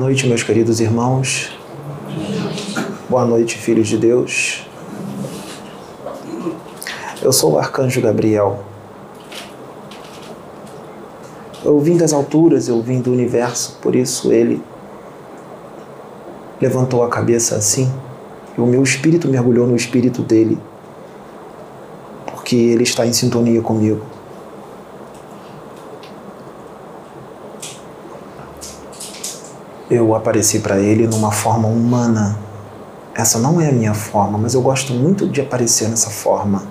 Noite, meus queridos irmãos. Boa noite, filhos de Deus. Eu sou o arcanjo Gabriel. Eu vim das alturas, eu vim do universo, por isso ele levantou a cabeça assim, e o meu espírito mergulhou no espírito dele, porque ele está em sintonia comigo. Eu apareci para ele numa forma humana. Essa não é a minha forma, mas eu gosto muito de aparecer nessa forma.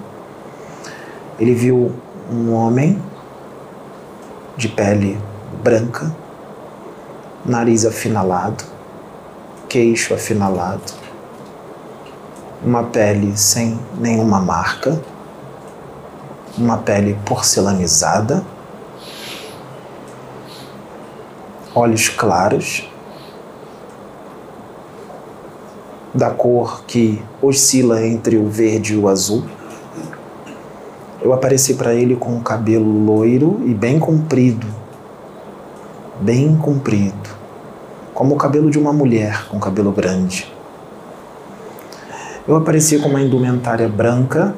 Ele viu um homem de pele branca, nariz afinalado, queixo afinalado, uma pele sem nenhuma marca, uma pele porcelanizada, olhos claros, da cor que oscila entre o verde e o azul. Eu apareci para ele com o cabelo loiro e bem comprido, bem comprido, como o cabelo de uma mulher com cabelo grande. Eu apareci com uma indumentária branca,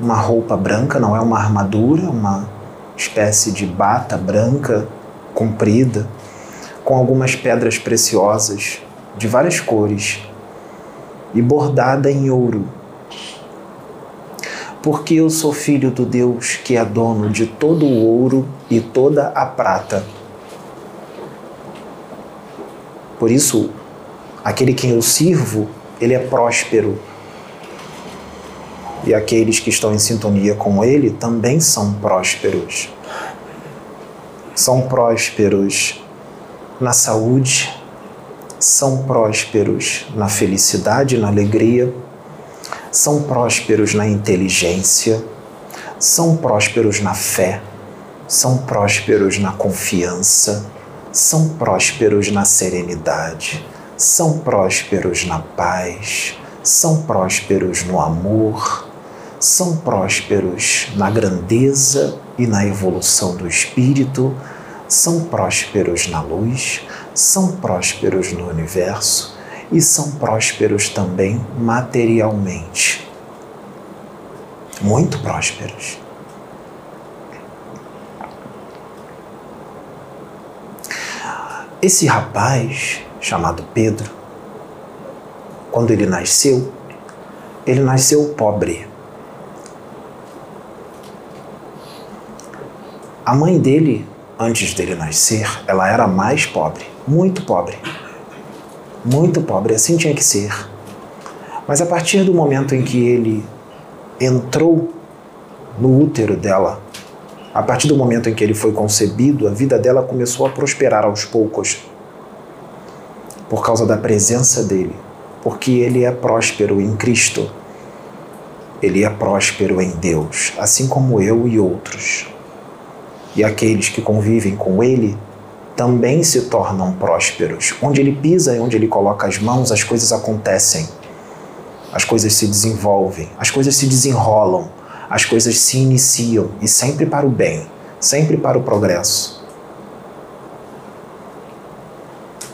uma roupa branca, não é uma armadura, uma espécie de bata branca comprida, com algumas pedras preciosas de várias cores e bordada em ouro. Porque eu sou filho do Deus que é dono de todo o ouro e toda a prata. Por isso, aquele quem eu sirvo, ele é próspero. E aqueles que estão em sintonia com ele também são prósperos. São prósperos na saúde, são prósperos na felicidade, na alegria, são prósperos na inteligência, são prósperos na fé, são prósperos na confiança, são prósperos na serenidade, são prósperos na paz, são prósperos no amor, são prósperos na grandeza e na evolução do espírito, são prósperos na luz, são prósperos no universo e são prósperos também materialmente. Muito prósperos. Esse rapaz, chamado Pedro, quando ele nasceu, ele nasceu pobre. A mãe dele, antes dele nascer, ela era mais pobre muito pobre. Muito pobre, assim tinha que ser. Mas a partir do momento em que ele entrou no útero dela, a partir do momento em que ele foi concebido, a vida dela começou a prosperar aos poucos. Por causa da presença dele. Porque ele é próspero em Cristo. Ele é próspero em Deus, assim como eu e outros. E aqueles que convivem com ele também se tornam prósperos. Onde ele pisa e onde ele coloca as mãos, as coisas acontecem. As coisas se desenvolvem, as coisas se desenrolam, as coisas se iniciam e sempre para o bem, sempre para o progresso.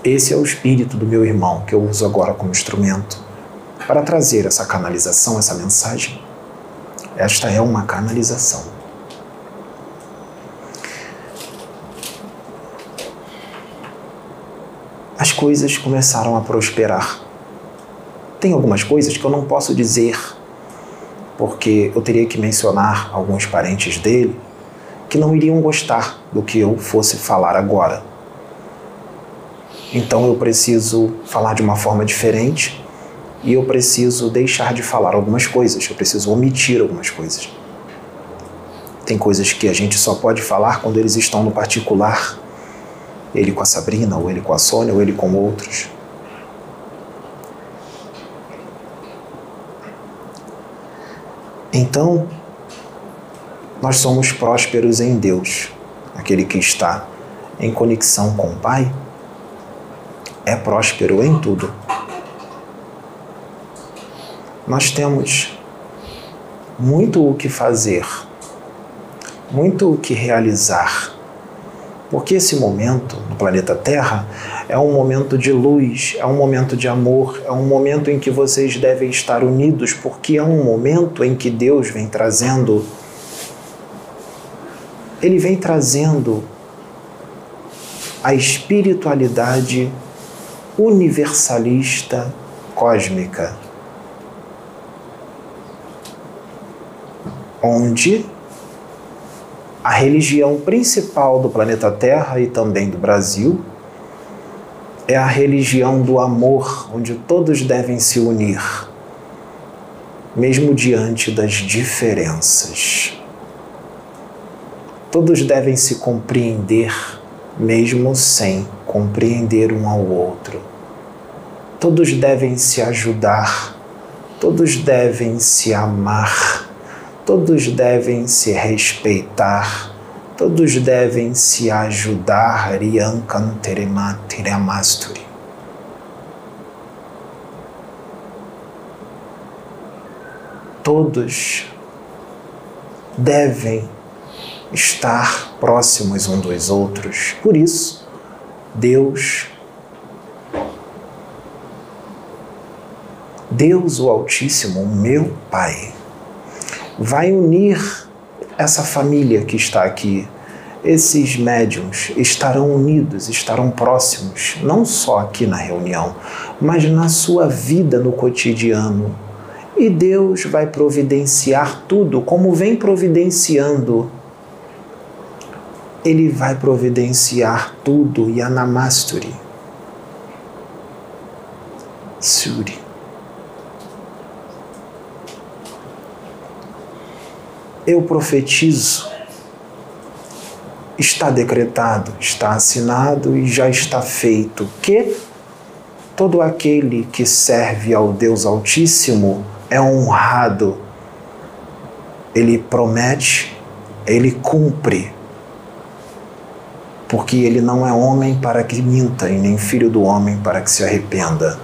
Esse é o espírito do meu irmão que eu uso agora como instrumento para trazer essa canalização, essa mensagem. Esta é uma canalização. As coisas começaram a prosperar. Tem algumas coisas que eu não posso dizer, porque eu teria que mencionar alguns parentes dele que não iriam gostar do que eu fosse falar agora. Então eu preciso falar de uma forma diferente e eu preciso deixar de falar algumas coisas, eu preciso omitir algumas coisas. Tem coisas que a gente só pode falar quando eles estão no particular ele com a Sabrina, ou ele com a Sônia, ou ele com outros. Então, nós somos prósperos em Deus. Aquele que está em conexão com o Pai é próspero em tudo. Nós temos muito o que fazer, muito o que realizar porque esse momento do planeta Terra é um momento de luz, é um momento de amor, é um momento em que vocês devem estar unidos, porque é um momento em que Deus vem trazendo. Ele vem trazendo a espiritualidade universalista cósmica, onde a religião principal do planeta Terra e também do Brasil é a religião do amor, onde todos devem se unir, mesmo diante das diferenças. Todos devem se compreender, mesmo sem compreender um ao outro. Todos devem se ajudar, todos devem se amar Todos devem se respeitar, todos devem se ajudar. Riankanterematiriamasturi. Todos devem estar próximos um dos outros. Por isso, Deus Deus o Altíssimo, meu Pai, vai unir essa família que está aqui. Esses médiums estarão unidos, estarão próximos, não só aqui na reunião, mas na sua vida no cotidiano. E Deus vai providenciar tudo como vem providenciando. Ele vai providenciar tudo, Yanamasturi. Suri. Eu profetizo. Está decretado, está assinado e já está feito que todo aquele que serve ao Deus Altíssimo é honrado. Ele promete, ele cumpre. Porque ele não é homem para que minta e nem filho do homem para que se arrependa.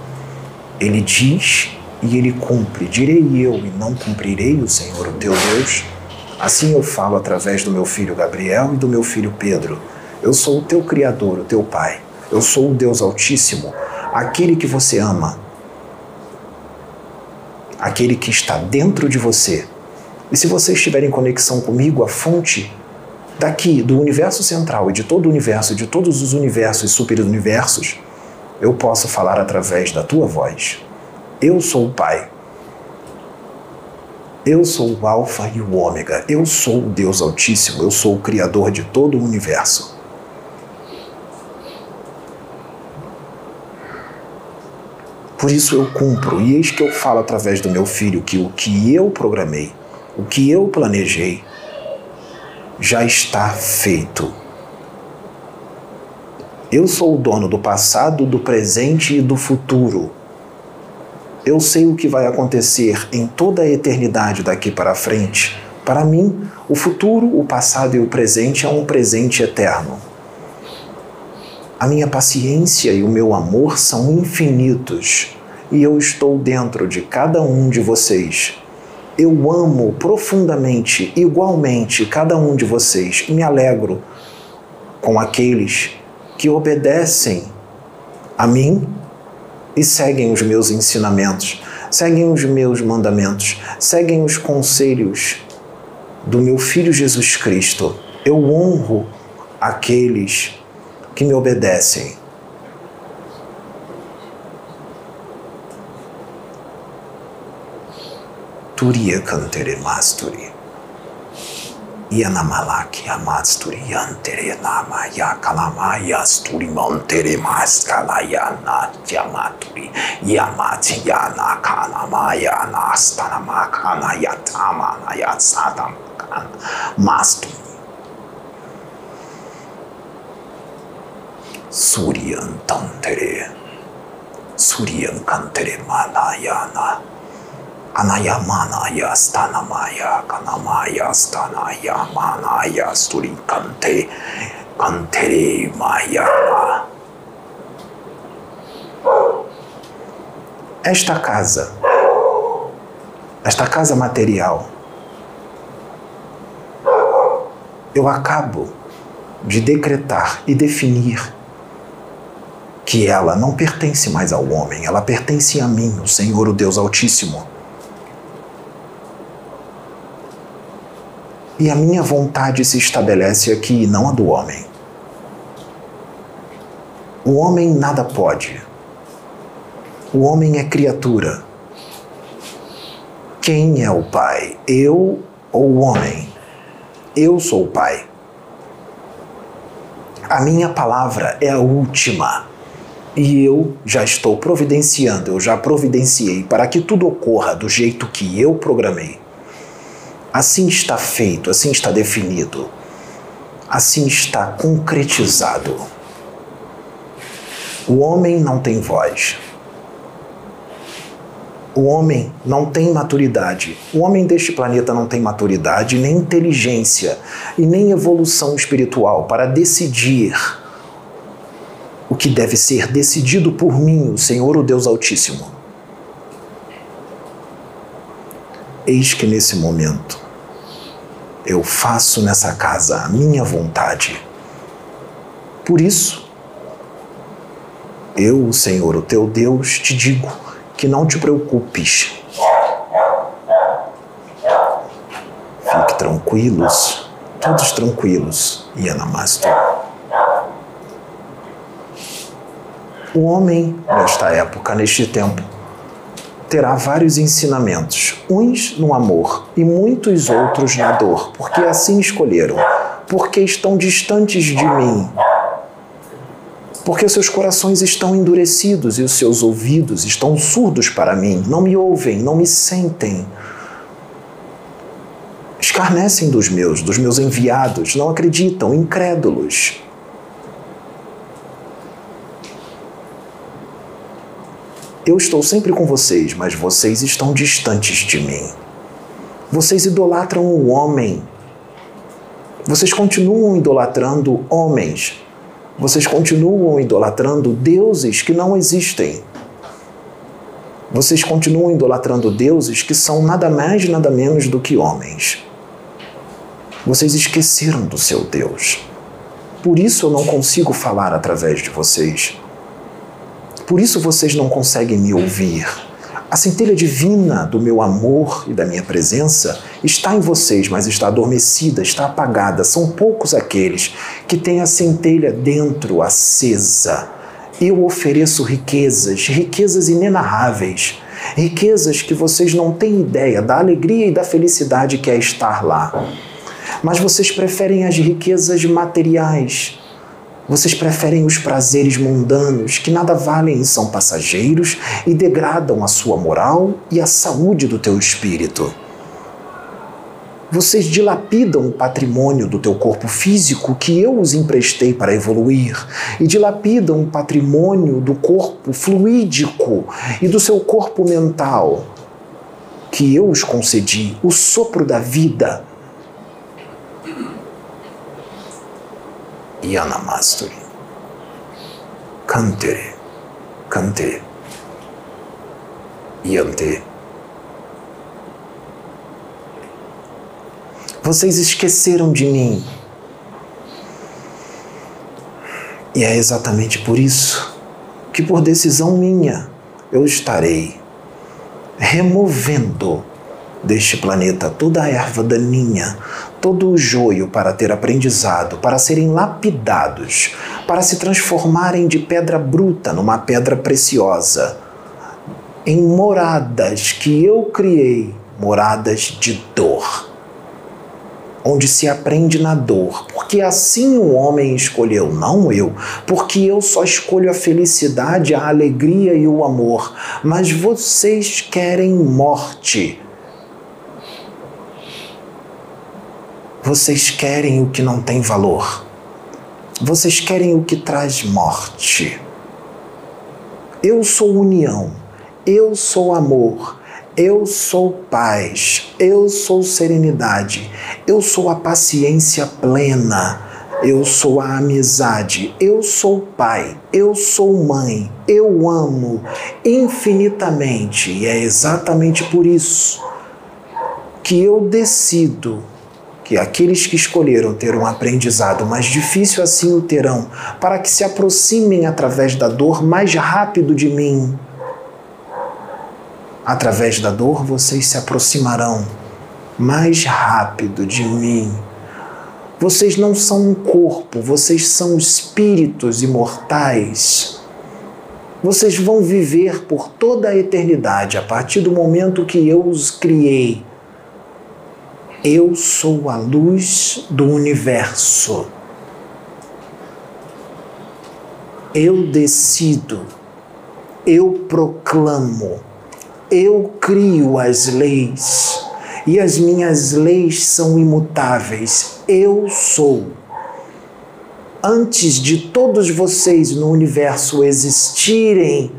Ele diz e ele cumpre. Direi eu e não cumprirei o Senhor, o teu Deus? Assim eu falo através do meu filho Gabriel e do meu filho Pedro. Eu sou o teu Criador, o teu Pai. Eu sou o Deus Altíssimo, aquele que você ama, aquele que está dentro de você. E se você estiver em conexão comigo, a fonte daqui, do universo central e de todo o universo, de todos os universos e superuniversos, eu posso falar através da tua voz. Eu sou o Pai, eu sou o Alfa e o Ômega. Eu sou o Deus Altíssimo. Eu sou o Criador de todo o universo. Por isso eu cumpro, e eis que eu falo através do meu filho que o que eu programei, o que eu planejei, já está feito. Eu sou o dono do passado, do presente e do futuro. Eu sei o que vai acontecer em toda a eternidade daqui para frente. Para mim, o futuro, o passado e o presente é um presente eterno. A minha paciência e o meu amor são infinitos e eu estou dentro de cada um de vocês. Eu amo profundamente, igualmente, cada um de vocês e me alegro com aqueles que obedecem a mim e seguem os meus ensinamentos, seguem os meus mandamentos, seguem os conselhos do meu Filho Jesus Cristo. Eu honro aqueles que me obedecem. Turia cantere masturi. Yanamalaki Amatsturi Yantere Nama Yakalamaya Sturi Montere Maskalayana Yamaturi Yamati Yana Kanamaya Nastanamakana Yatama Yatsatamkana Masturi. Suryan Tantere Suryan Kantere Manayana Anayamanaya Stanamaya Kanamaya Stanaya Manaya Surikante Kantere Maya. Esta casa, esta casa material, eu acabo de decretar e definir que ela não pertence mais ao homem, ela pertence a mim, o Senhor, o Deus Altíssimo. E a minha vontade se estabelece aqui, não a do homem. O homem nada pode. O homem é criatura. Quem é o pai? Eu ou o homem? Eu sou o pai. A minha palavra é a última. E eu já estou providenciando, eu já providenciei para que tudo ocorra do jeito que eu programei. Assim está feito, assim está definido, assim está concretizado. O homem não tem voz. O homem não tem maturidade. O homem deste planeta não tem maturidade, nem inteligência e nem evolução espiritual para decidir o que deve ser decidido por mim, o Senhor, o Deus Altíssimo. Eis que nesse momento eu faço nessa casa a minha vontade. Por isso, eu, o Senhor, o teu Deus, te digo que não te preocupes. Fique tranquilos, todos tranquilos, Yanamastu. O homem, nesta época, neste tempo, terá vários ensinamentos, uns no amor e muitos outros na dor, porque assim escolheram, porque estão distantes de mim, porque seus corações estão endurecidos e os seus ouvidos estão surdos para mim, não me ouvem, não me sentem. Escarnecem dos meus, dos meus enviados, não acreditam, incrédulos. Eu estou sempre com vocês, mas vocês estão distantes de mim. Vocês idolatram o homem. Vocês continuam idolatrando homens. Vocês continuam idolatrando deuses que não existem. Vocês continuam idolatrando deuses que são nada mais, nada menos do que homens. Vocês esqueceram do seu Deus. Por isso eu não consigo falar através de vocês. Por isso vocês não conseguem me ouvir. A centelha divina do meu amor e da minha presença está em vocês, mas está adormecida, está apagada. São poucos aqueles que têm a centelha dentro, acesa. Eu ofereço riquezas, riquezas inenarráveis, riquezas que vocês não têm ideia da alegria e da felicidade que é estar lá. Mas vocês preferem as riquezas materiais, vocês preferem os prazeres mundanos que nada valem e são passageiros e degradam a sua moral e a saúde do teu espírito. Vocês dilapidam o patrimônio do teu corpo físico que eu os emprestei para evoluir, e dilapidam o patrimônio do corpo fluídico e do seu corpo mental que eu os concedi, o sopro da vida Yanamasturi. Kantere, Kante, Yante. Vocês esqueceram de mim. E é exatamente por isso que, por decisão minha, eu estarei removendo deste planeta toda a erva daninha, todo o joio para ter aprendizado, para serem lapidados, para se transformarem de pedra bruta numa pedra preciosa, em moradas que eu criei, moradas de dor. Onde se aprende na dor, porque assim o homem escolheu, não eu, porque eu só escolho a felicidade, a alegria e o amor, mas vocês querem morte Vocês querem o que não tem valor. Vocês querem o que traz morte. Eu sou união. Eu sou amor. Eu sou paz. Eu sou serenidade. Eu sou a paciência plena. Eu sou a amizade, eu sou pai, eu sou mãe, eu amo infinitamente e é exatamente por isso que eu decido que aqueles que escolheram ter um aprendizado mais difícil assim o terão, para que se aproximem através da dor mais rápido de mim. Através da dor vocês se aproximarão mais rápido de mim. Vocês não são um corpo, vocês são espíritos imortais. Vocês vão viver por toda a eternidade a partir do momento que eu os criei eu sou a luz do universo. Eu decido, eu proclamo, eu crio as leis e as minhas leis são imutáveis. Eu sou. Antes de todos vocês no universo existirem,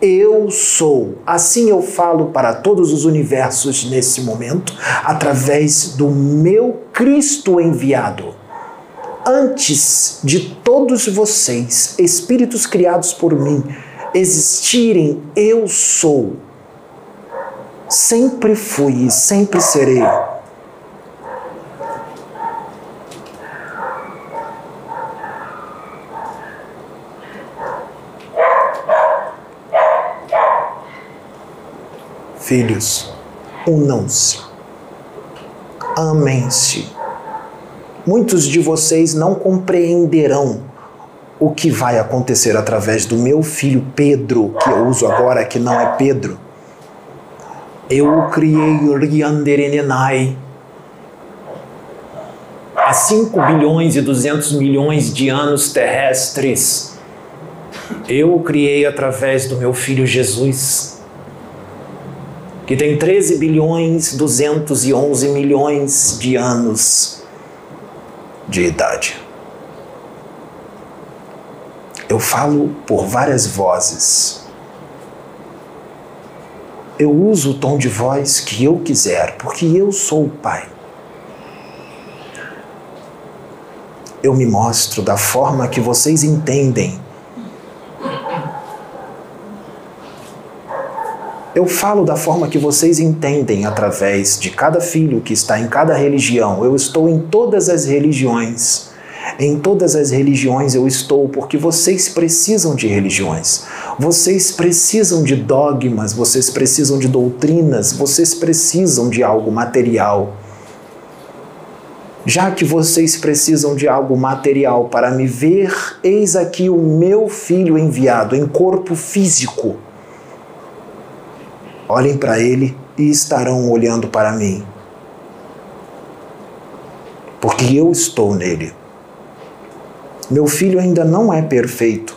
eu sou. Assim eu falo para todos os universos nesse momento, através do meu Cristo enviado. Antes de todos vocês, espíritos criados por mim, existirem, eu sou. Sempre fui e sempre serei. Filhos, unam-se, amem-se. Muitos de vocês não compreenderão o que vai acontecer através do meu filho Pedro, que eu uso agora, que não é Pedro. Eu o criei Rianderenenai há 5 bilhões e 200 milhões de anos terrestres. Eu o criei através do meu filho Jesus que tem 13 bilhões 211 milhões de anos de idade. Eu falo por várias vozes. Eu uso o tom de voz que eu quiser, porque eu sou o Pai. Eu me mostro da forma que vocês entendem Eu falo da forma que vocês entendem através de cada filho que está em cada religião. Eu estou em todas as religiões. Em todas as religiões eu estou porque vocês precisam de religiões. Vocês precisam de dogmas, vocês precisam de doutrinas, vocês precisam de algo material. Já que vocês precisam de algo material para me ver, eis aqui o meu filho enviado em corpo físico Olhem para ele e estarão olhando para mim. Porque eu estou nele. Meu filho ainda não é perfeito,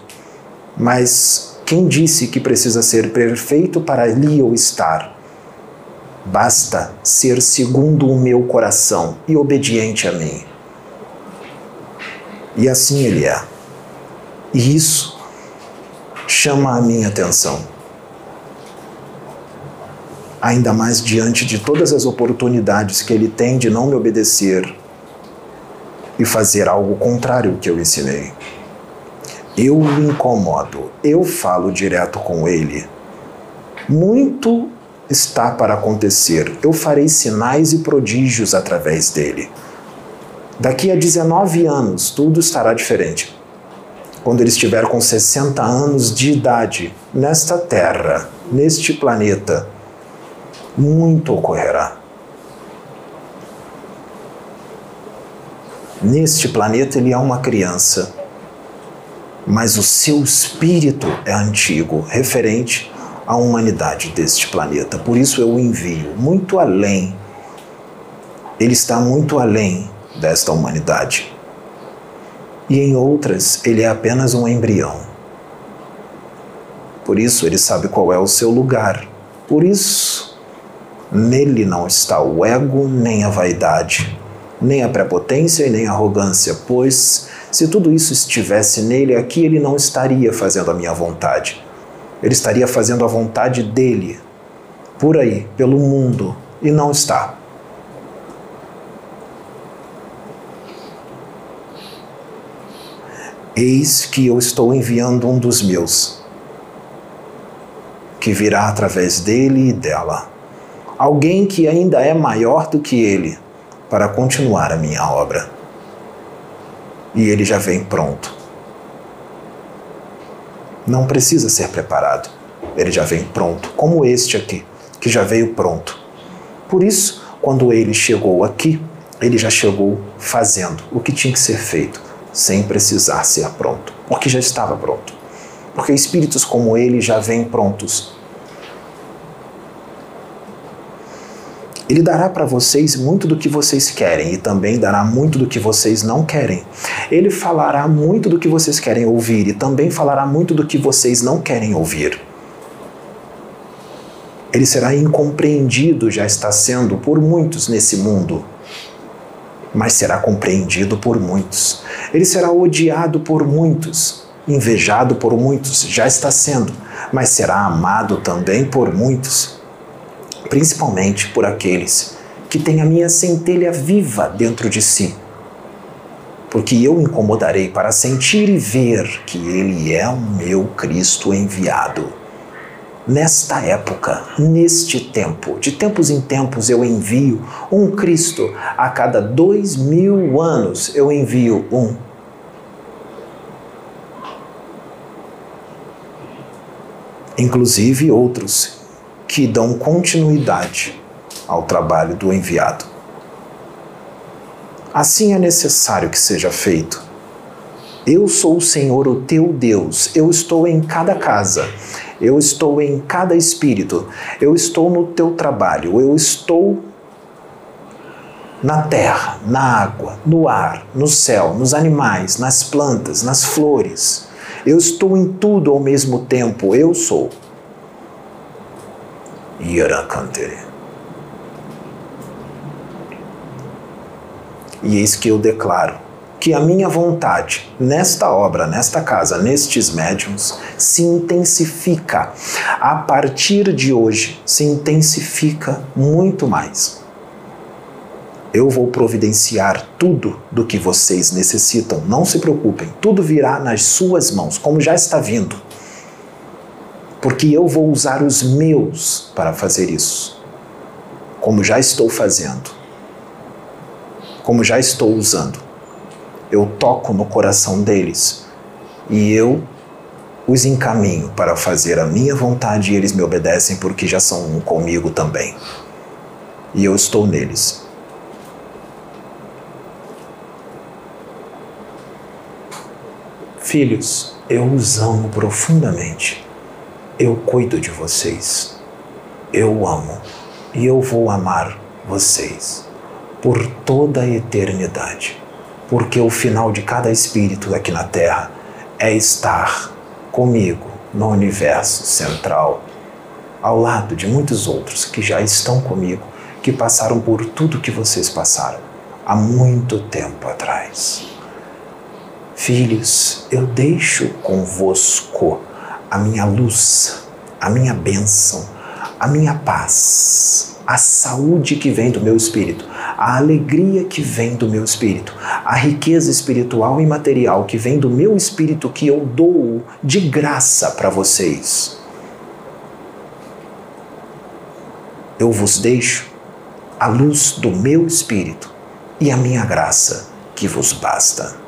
mas quem disse que precisa ser perfeito para ali eu estar? Basta ser segundo o meu coração e obediente a mim. E assim ele é. E isso chama a minha atenção ainda mais diante de todas as oportunidades que ele tem de não me obedecer e fazer algo contrário ao que eu ensinei. Eu o incomodo, eu falo direto com ele. Muito está para acontecer. Eu farei sinais e prodígios através dele. Daqui a 19 anos, tudo estará diferente. Quando ele estiver com 60 anos de idade, nesta terra, neste planeta, muito ocorrerá. Neste planeta ele é uma criança, mas o seu espírito é antigo, referente à humanidade deste planeta. Por isso eu o envio muito além. Ele está muito além desta humanidade. E em outras, ele é apenas um embrião. Por isso ele sabe qual é o seu lugar. Por isso Nele não está o ego, nem a vaidade, nem a prepotência e nem a arrogância, pois se tudo isso estivesse nele, aqui ele não estaria fazendo a minha vontade. Ele estaria fazendo a vontade dele, por aí, pelo mundo, e não está. Eis que eu estou enviando um dos meus, que virá através dele e dela alguém que ainda é maior do que ele, para continuar a minha obra. E ele já vem pronto. Não precisa ser preparado, ele já vem pronto, como este aqui, que já veio pronto. Por isso, quando ele chegou aqui, ele já chegou fazendo o que tinha que ser feito, sem precisar ser pronto, porque já estava pronto. Porque espíritos como ele já vêm prontos Ele dará para vocês muito do que vocês querem e também dará muito do que vocês não querem. Ele falará muito do que vocês querem ouvir e também falará muito do que vocês não querem ouvir. Ele será incompreendido, já está sendo por muitos nesse mundo, mas será compreendido por muitos. Ele será odiado por muitos, invejado por muitos, já está sendo, mas será amado também por muitos principalmente por aqueles que têm a minha centelha viva dentro de si. Porque eu incomodarei para sentir e ver que Ele é o meu Cristo enviado. Nesta época, neste tempo, de tempos em tempos eu envio um Cristo, a cada dois mil anos eu envio um. Inclusive outros que dão continuidade ao trabalho do enviado. Assim é necessário que seja feito. Eu sou o Senhor, o teu Deus. Eu estou em cada casa. Eu estou em cada espírito. Eu estou no teu trabalho. Eu estou na terra, na água, no ar, no céu, nos animais, nas plantas, nas flores. Eu estou em tudo ao mesmo tempo. Eu sou. Yarakantere. E eis que eu declaro que a minha vontade nesta obra, nesta casa, nestes médiums, se intensifica. A partir de hoje, se intensifica muito mais. Eu vou providenciar tudo do que vocês necessitam, não se preocupem, tudo virá nas suas mãos, como já está vindo porque eu vou usar os meus para fazer isso, como já estou fazendo, como já estou usando. Eu toco no coração deles e eu os encaminho para fazer a minha vontade e eles me obedecem porque já são um comigo também. E eu estou neles. Filhos, eu os amo profundamente eu cuido de vocês, eu amo. E eu vou amar vocês por toda a eternidade, porque o final de cada espírito aqui na Terra é estar comigo no universo central, ao lado de muitos outros que já estão comigo, que passaram por tudo que vocês passaram há muito tempo atrás. Filhos, eu deixo convosco a minha luz, a minha bênção, a minha paz, a saúde que vem do meu espírito, a alegria que vem do meu espírito, a riqueza espiritual e material que vem do meu espírito que eu dou de graça para vocês. Eu vos deixo a luz do meu espírito e a minha graça que vos basta.